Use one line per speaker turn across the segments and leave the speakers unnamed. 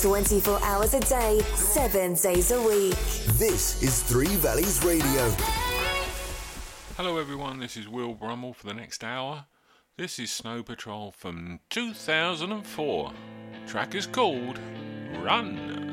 24 hours a day, 7 days a week.
This is Three Valleys Radio.
Hello, everyone. This is Will Brummel for the next hour. This is Snow Patrol from 2004. Track is called Run.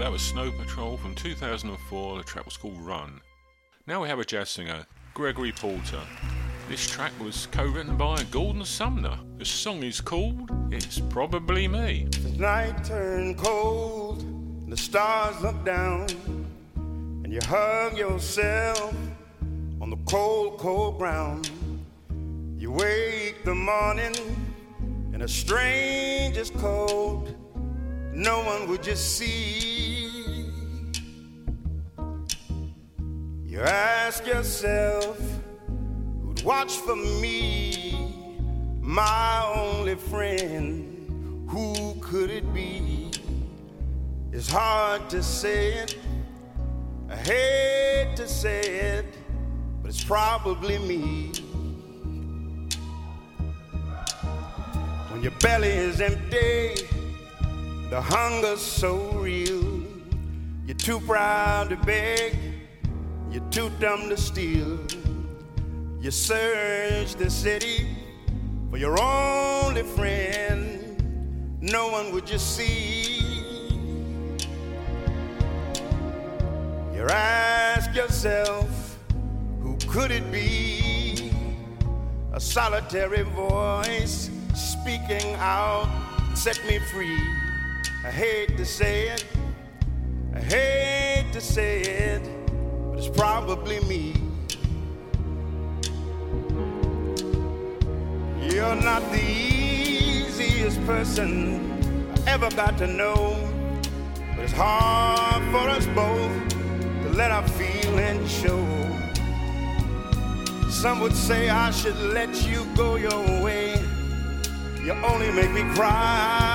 Snow Patrol from 2004. The track was called Run. Now we have a jazz singer, Gregory Porter. This track was co-written by Gordon Sumner. The song is called It's Probably Me.
The night turned cold, the stars look down, and you hug yourself on the cold, cold ground. You wake the morning in a stranger's cold. No one would just see You ask yourself, who'd watch for me, my only friend? Who could it be? It's hard to say it. I hate to say it, but it's probably me. When your belly is empty, the hunger's so real. You're too proud to beg, you're too dumb to steal. You search the city for your only friend, no one would you see. You ask yourself, who could it be? A solitary voice speaking out set me free. I hate to say it, I hate to say it, but it's probably me. You're not the easiest person I ever got to know, but it's hard for us both to let our feelings show. Some would say I should let you go your way. You only make me cry.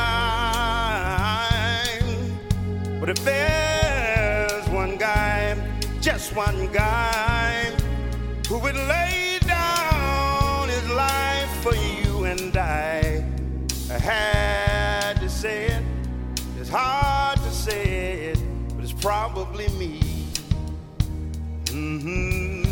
But if there's one guy, just one guy, who would lay down his life for you and I, I had to say it. It's hard to say it, but it's probably me. Mm-hmm.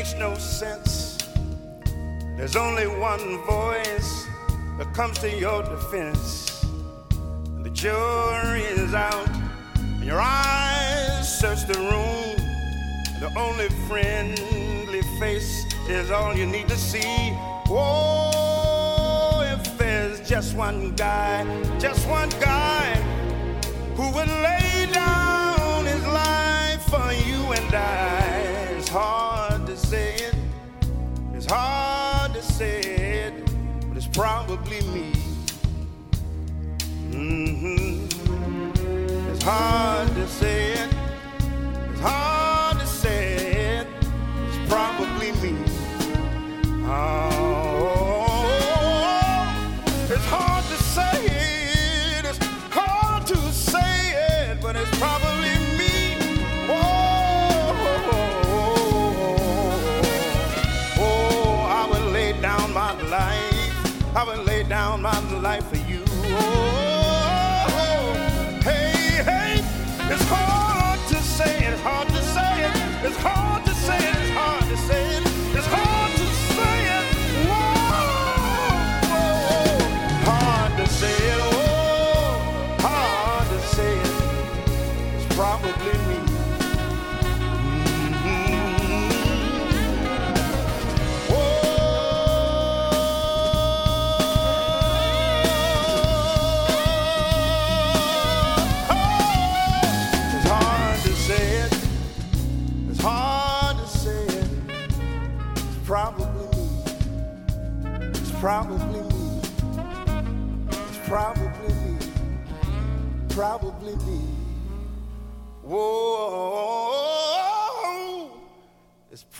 Makes no sense. There's only one voice that comes to your defense. And the jury is out, and your eyes search the room. And the only friendly face is all you need to see. Oh, if there's just one guy, just one guy who would lay down his life for you and I. It's hard say it, it's hard to say it, but it's probably me. hmm It's hard to say it, it's hard life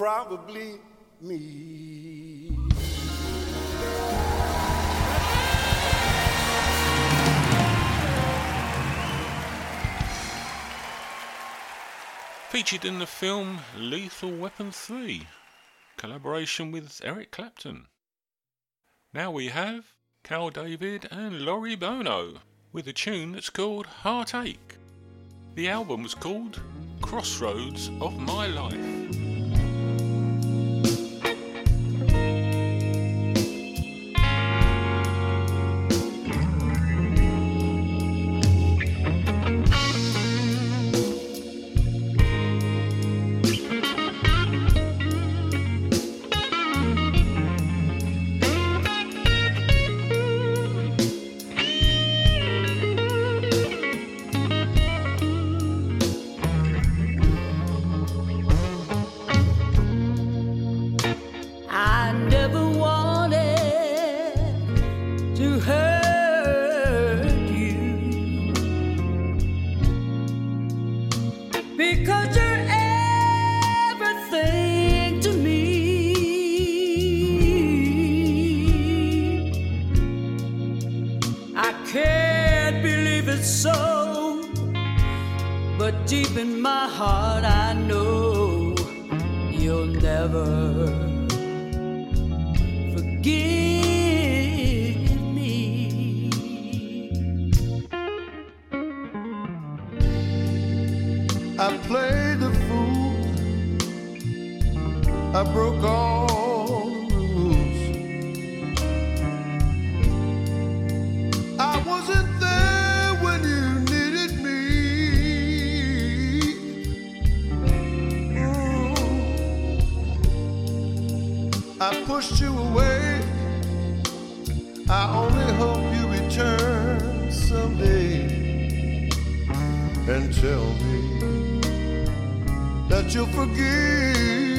probably me.
Featured in the film Lethal Weapon 3, collaboration with Eric Clapton. Now we have Kal David and Lauri Bono with a tune that's called Heartache. The album was called
Crossroads of My Life.
I pushed you away. I only hope you return someday and tell me that you'll forgive.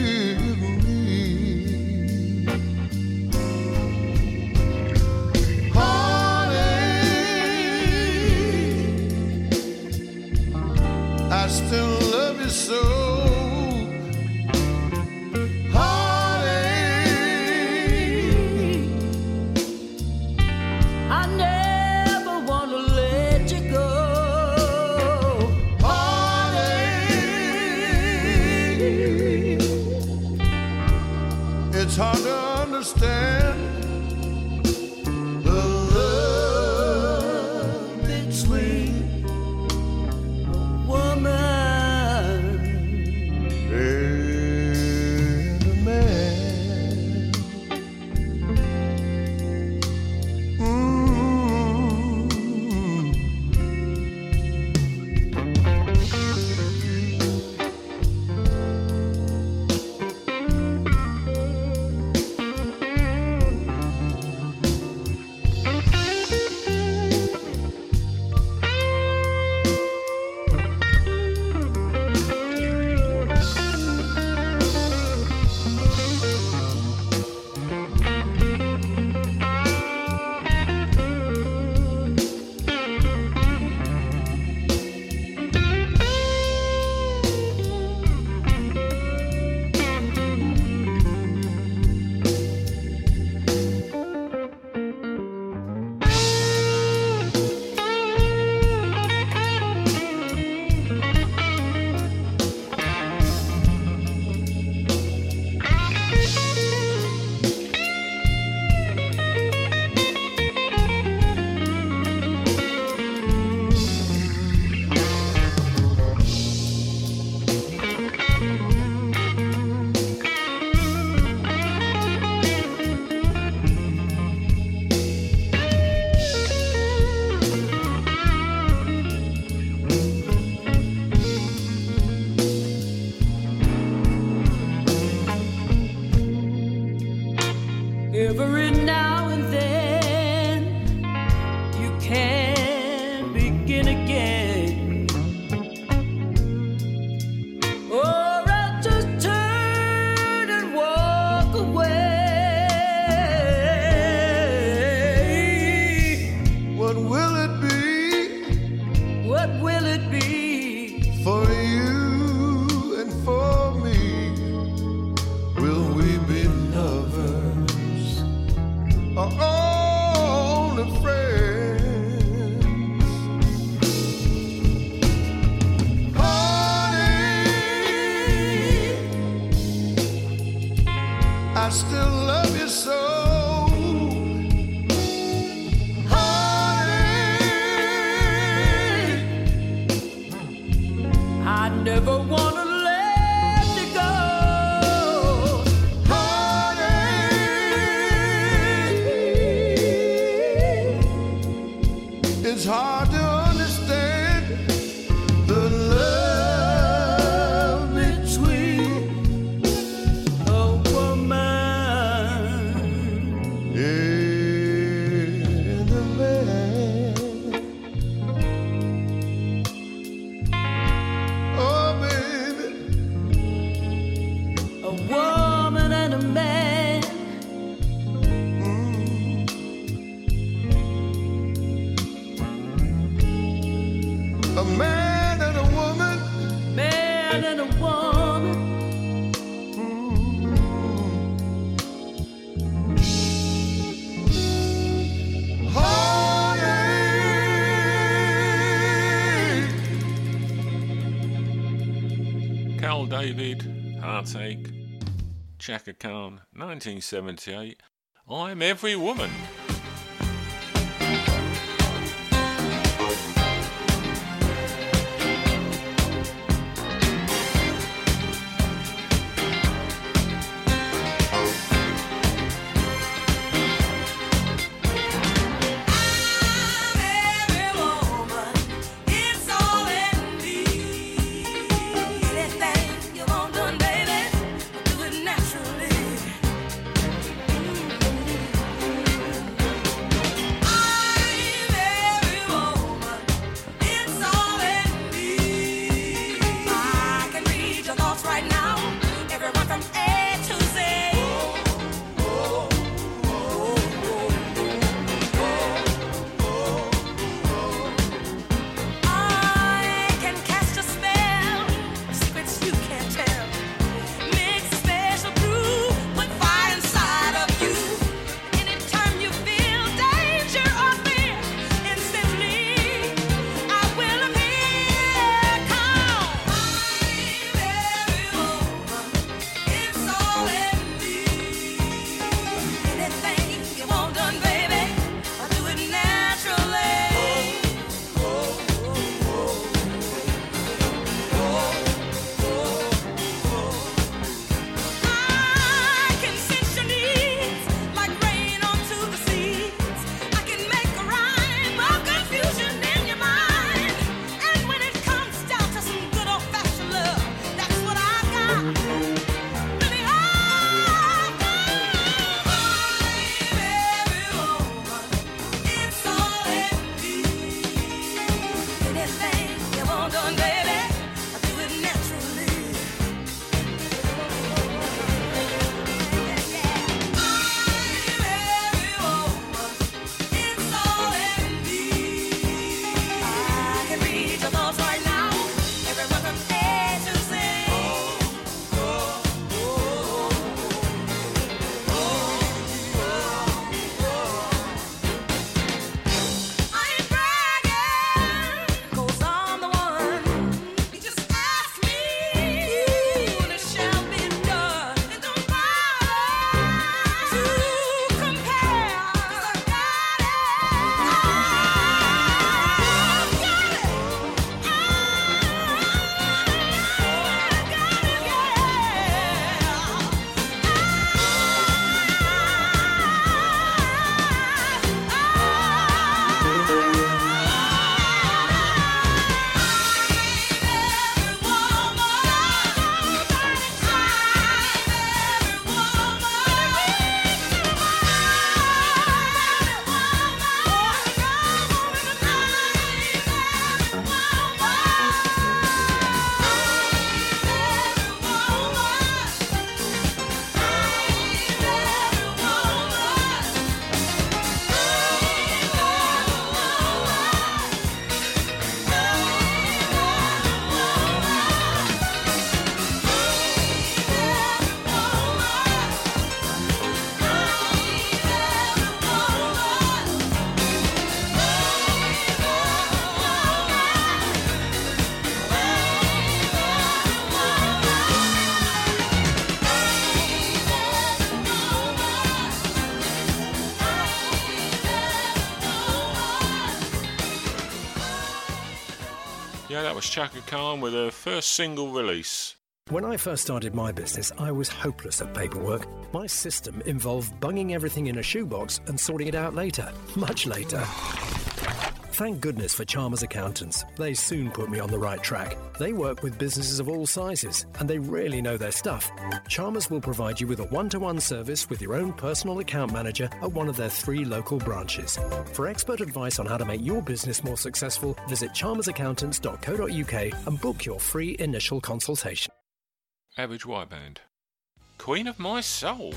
David, Heartache, Chaka Khan, 1978. I'm Every Woman. Chaka Khan with her first single release.
When I first started my business, I was hopeless at paperwork. My system involved bunging everything in a shoebox and sorting it out later, much later. Thank goodness for Chalmers Accountants. They soon put me on the right track. They work with businesses of all sizes, and they really know their stuff. Chalmers will provide you with a one to one service with your own personal account manager at one of their three local branches. For expert advice on how to make your business more successful, visit chalmersaccountants.co.uk and book your free initial consultation.
Average White Band. Queen of My Soul.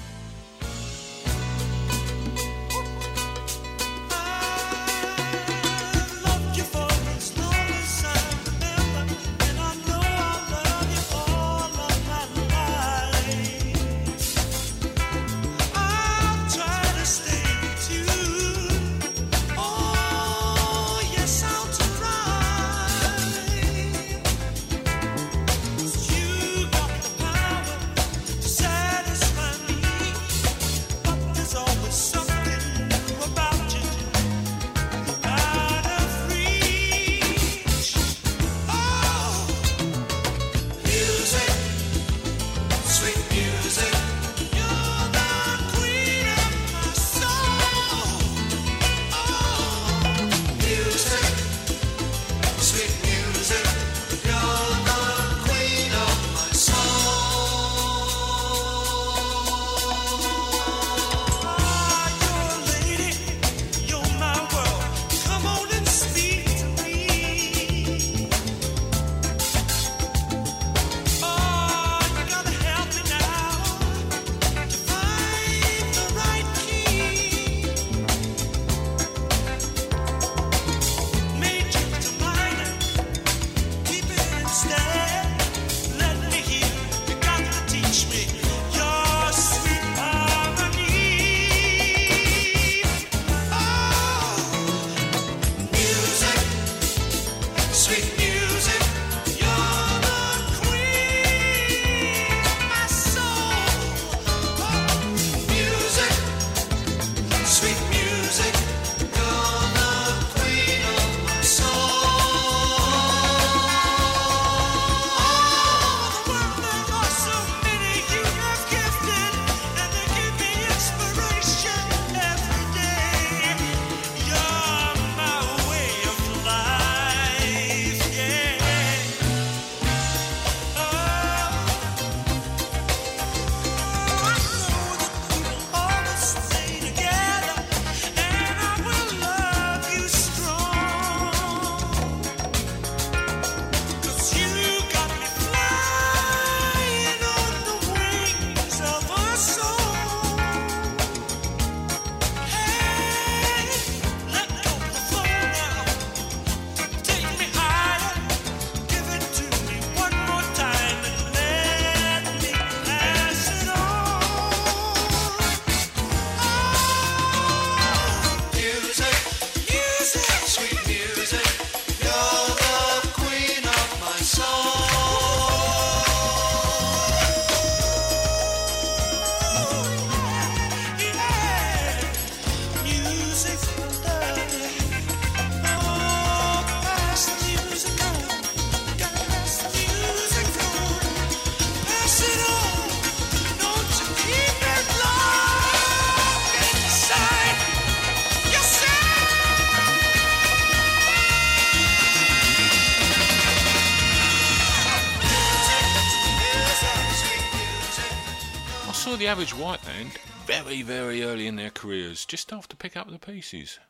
average White Band, very, very early in their careers, just after pick up the pieces.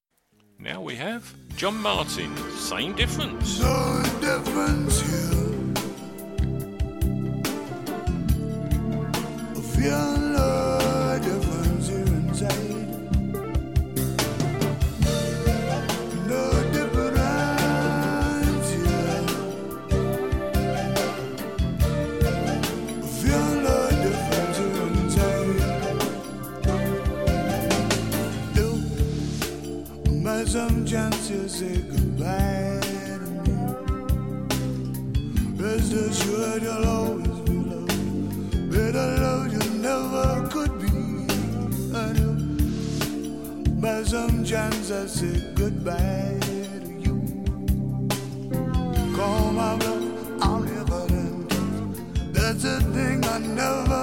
Now we have John Martyn, same difference.
No difference But sometimes I say goodbye to you. Call my love, I'll never end. That's a thing I never.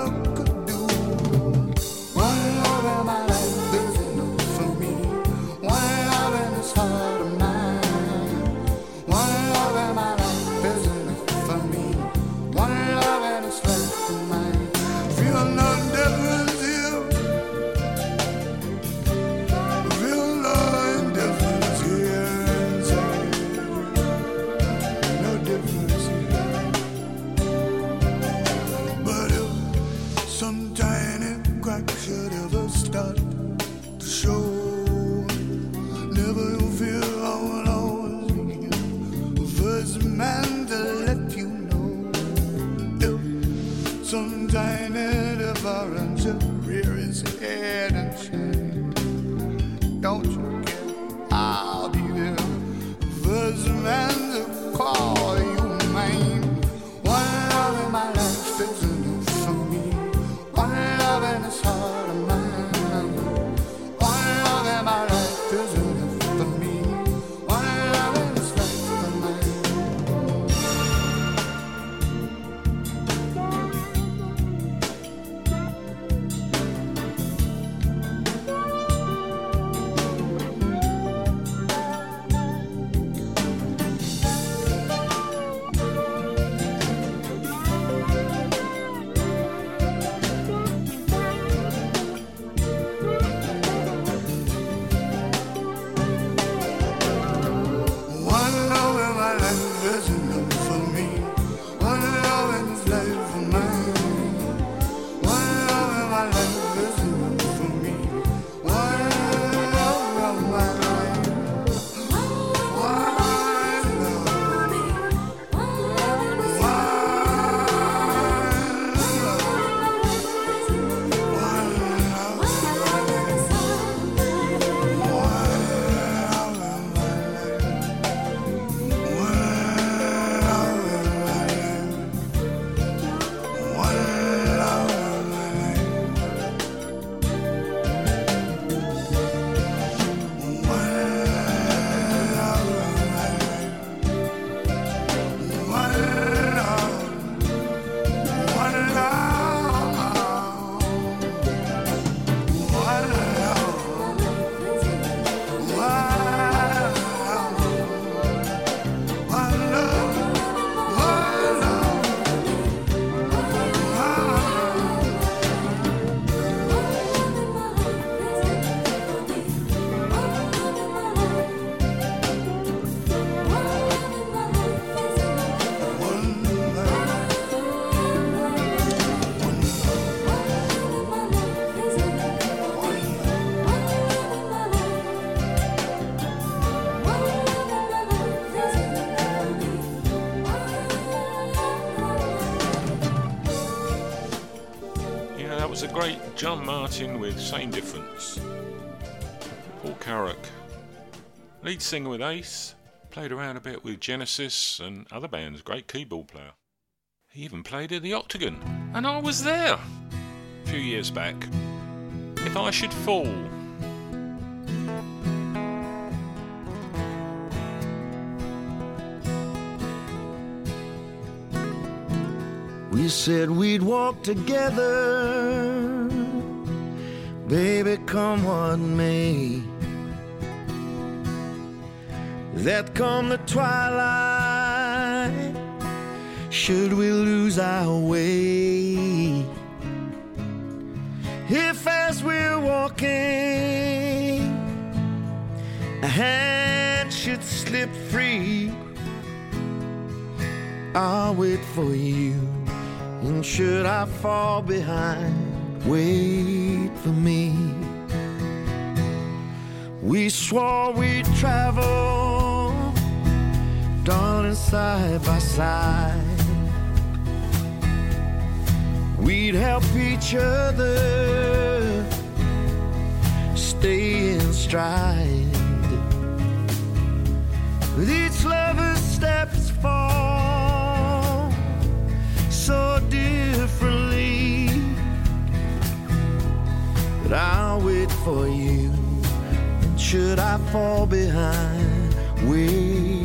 Martyn with Same Difference. Paul Carrack, lead singer with Ace, played around a bit with Genesis and other bands, great keyboard player. He even played at the Octagon, and I was there a few years back. If I Should Fall.
We said we'd walk together Baby, come what may. Let come the twilight, should we lose our way.
If as we're walking, a hand should slip free, I'll wait for you. And should I fall behind? Wait for me. We swore we'd travel, darling, side by side. We'd help each other stay in stride. With each lover's steps fall so differently. But I'll wait for you. And should I fall behind, wait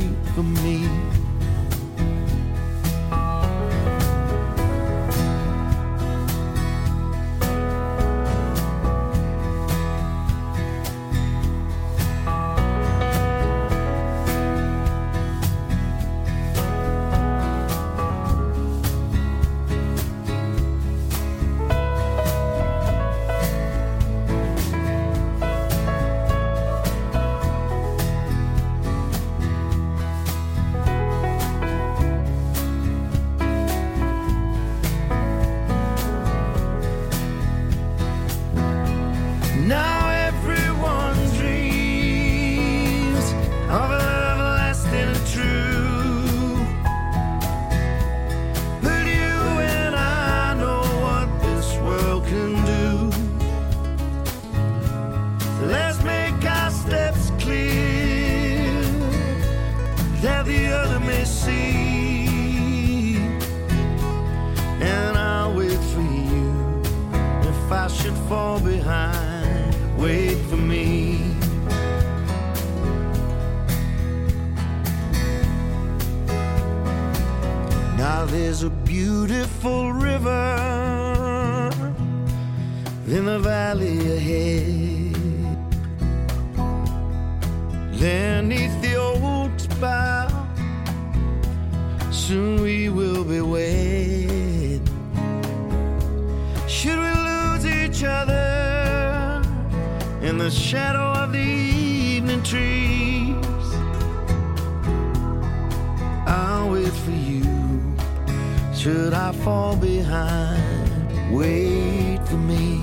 of a there's a beautiful river in the valley ahead. There neath the oaks bough, soon we will be wed. Should we lose each other in the shadow Should I fall behind, wait for me.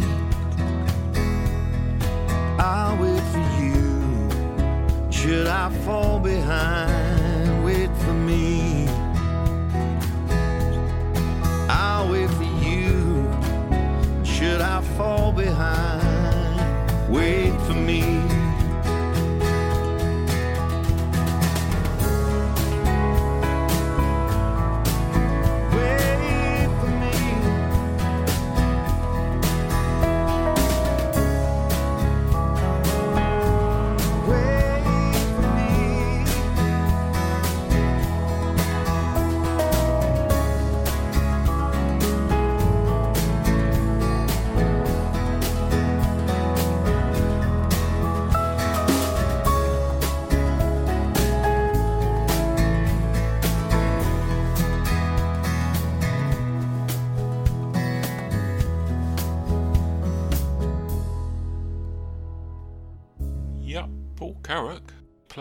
I'll wait for you. Should I fall behind,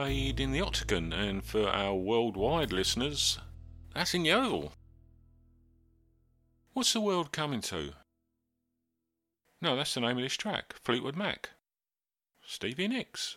played in the Octagon, and for our worldwide listeners, that's in Yeovil. What's the world coming to? No, that's the name of this track, Fleetwood Mac. Stevie Nicks.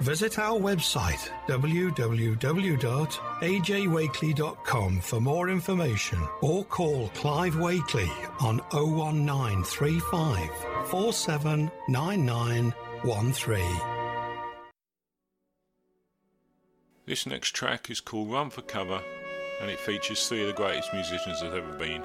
Visit our website www.ajwakely.com for more information or call Clive Wakely on 01935 479913.
This next track is called Run for Cover and it features three of the greatest musicians there's ever been.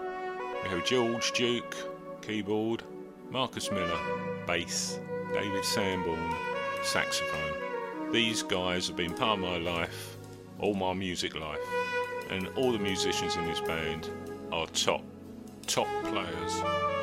We have George Duke, keyboard, Marcus Miller, bass, David Sanborn, saxophone. These guys have been part of my life, all my music life, and all the musicians in this band are top, top players.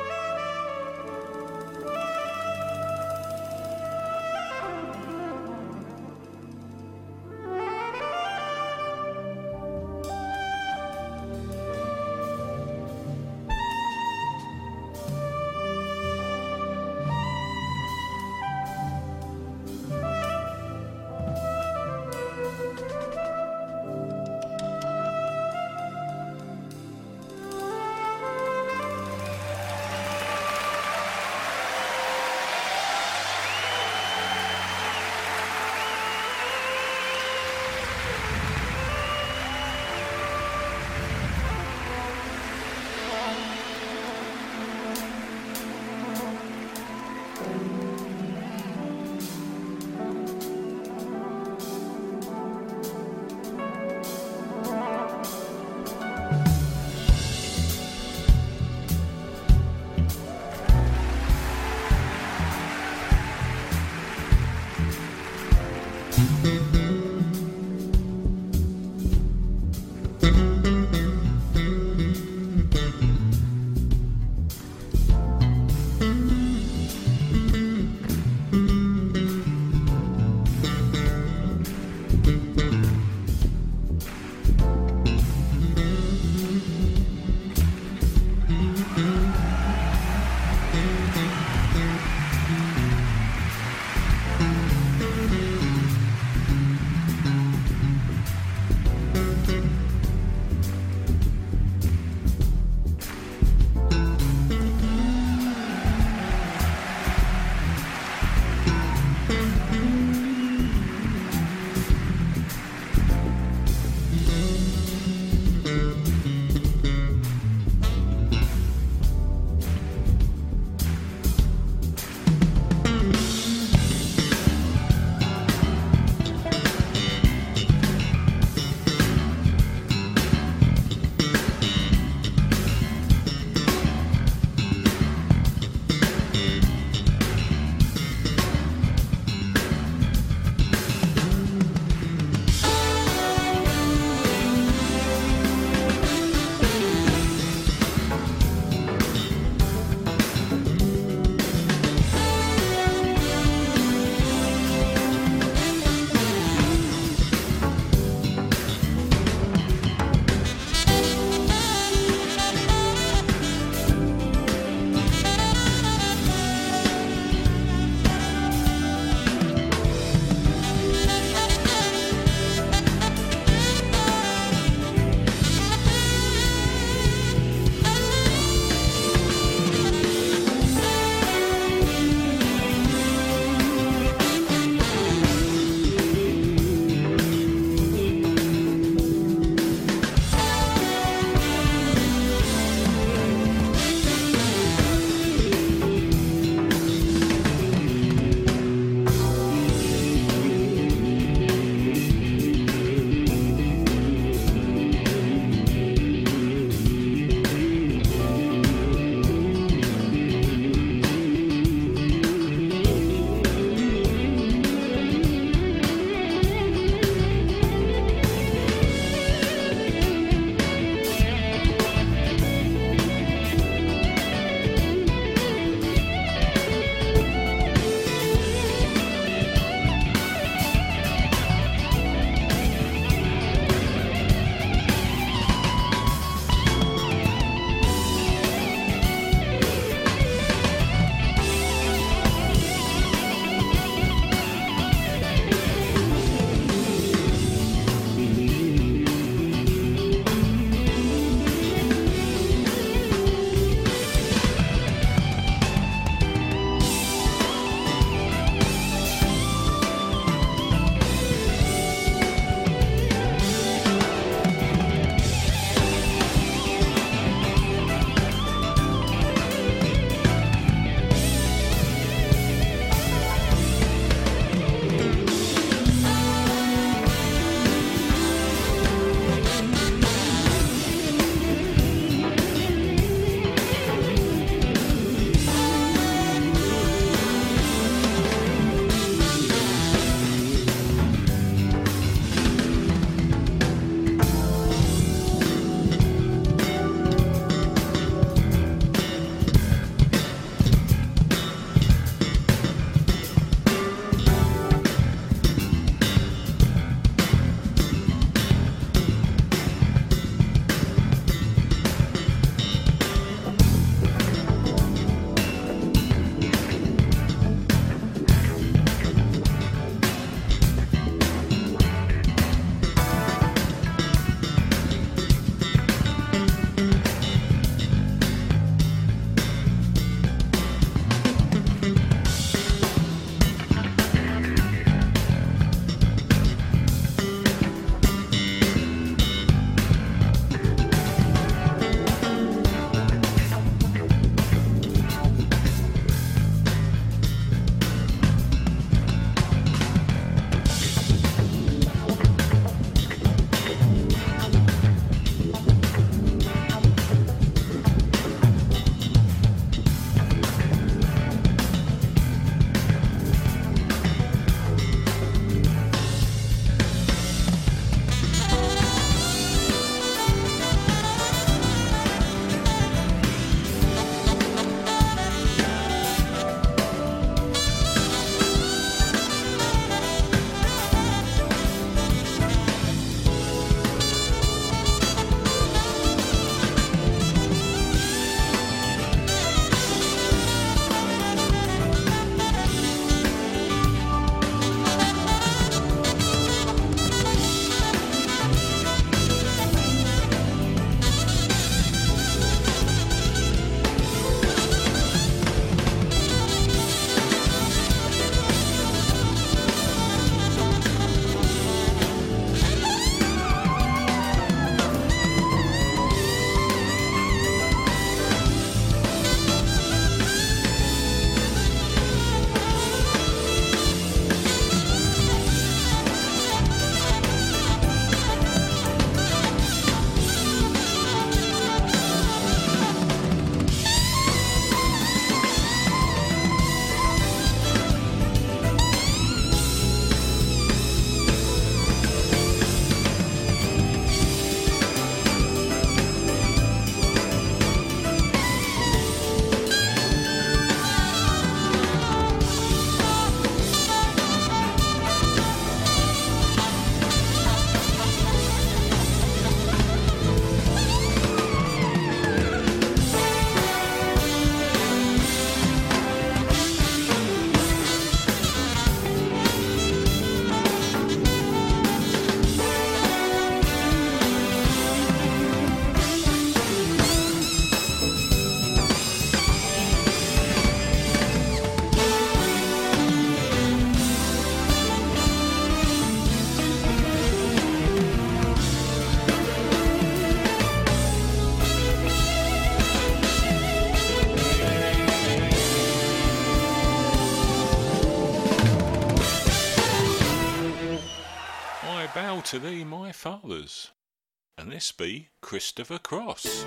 And this be Christopher Cross.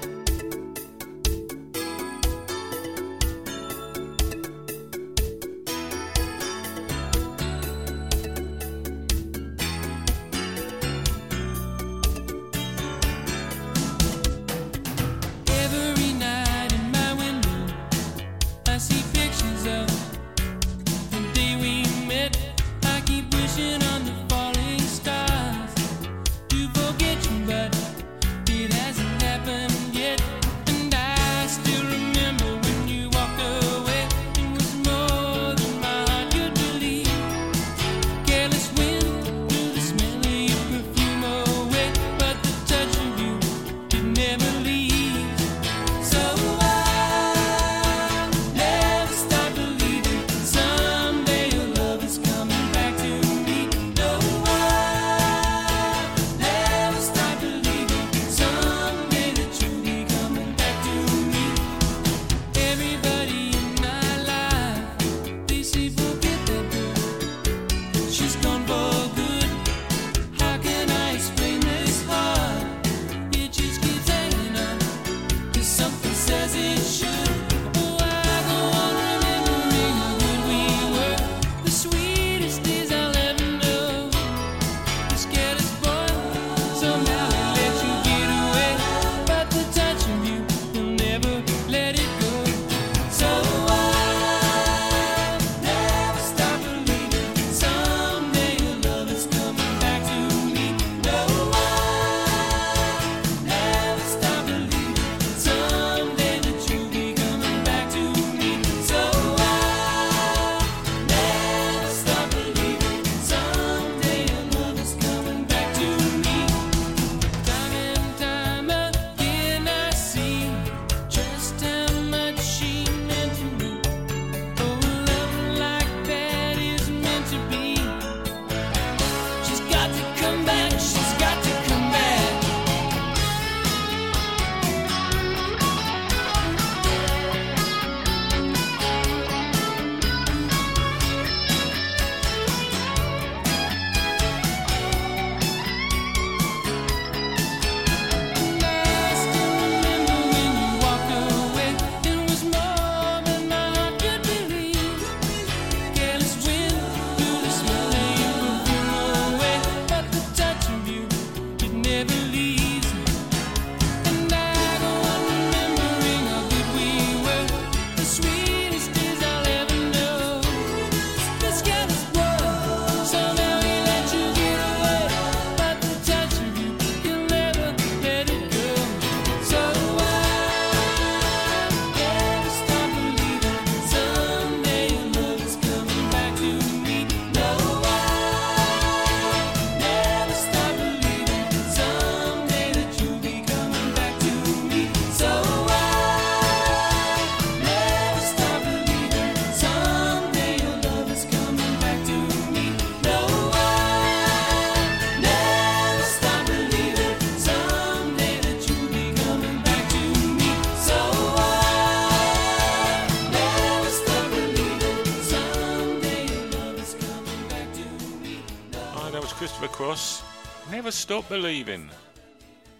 stop believing,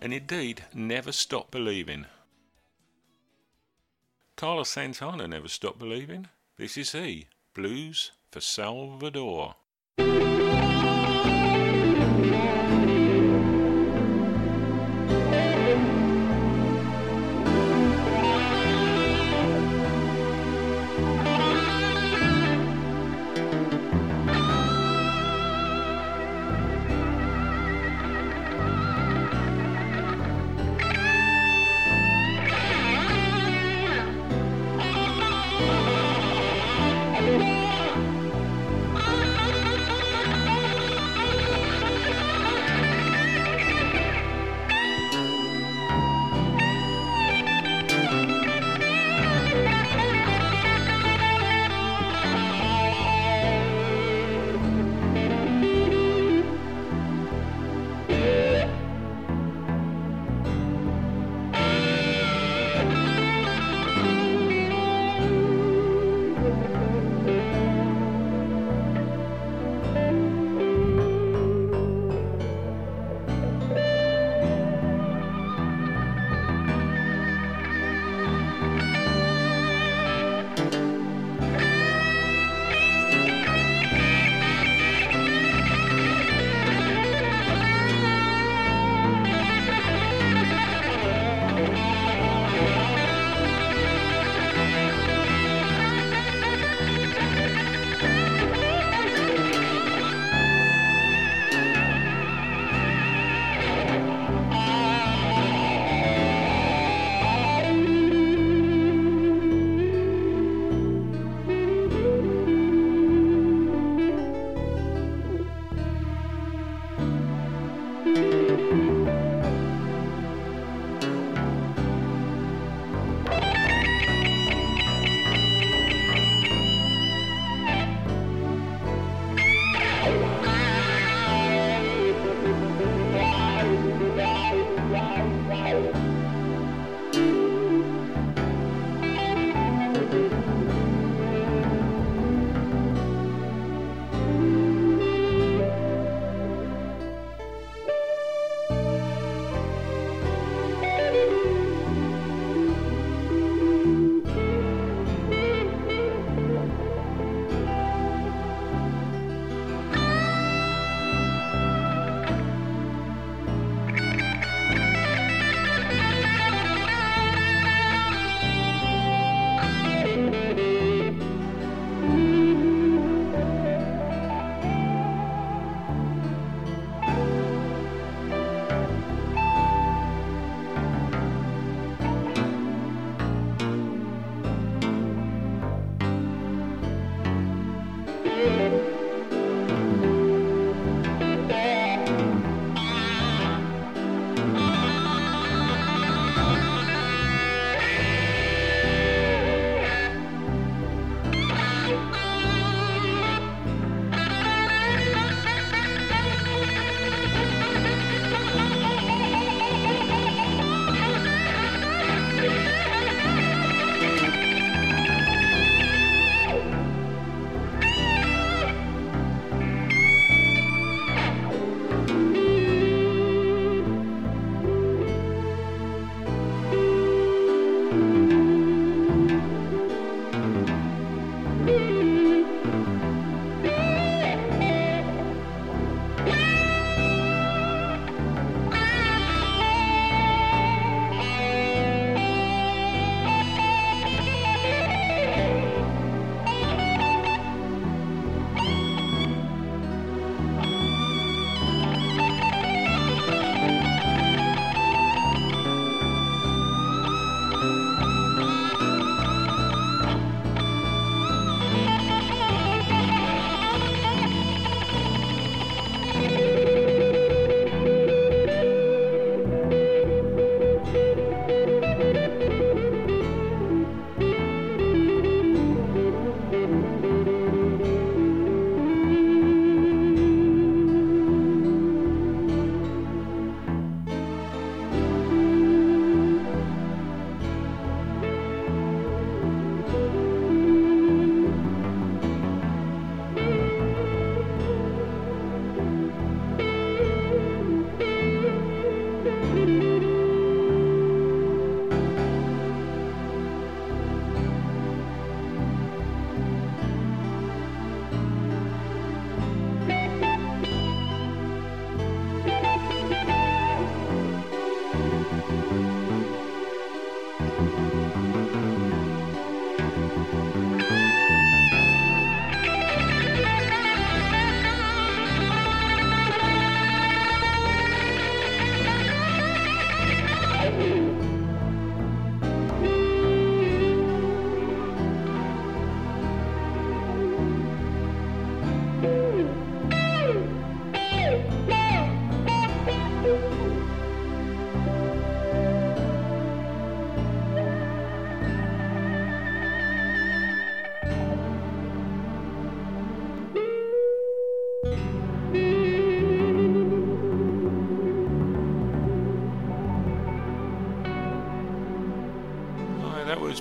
and
indeed never stop believing. Carlos Santana never stopped believing. This is he, Blues for Salvador.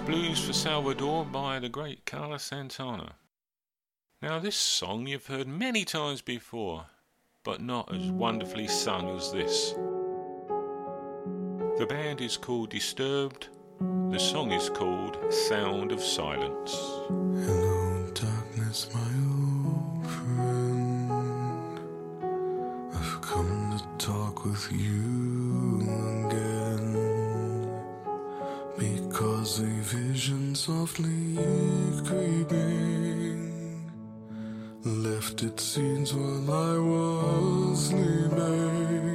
Blues for Salvador by the great Carlos Santana. Now, this song you've heard many times before, but not as wonderfully sung as this. The band is called Disturbed, the song is called Sound of Silence.
Hello, darkness, my own. a vision softly creeping. Left its scenes while I was sleeping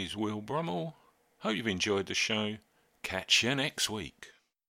is Will Brummel. Hope you've enjoyed the show. Catch you next week.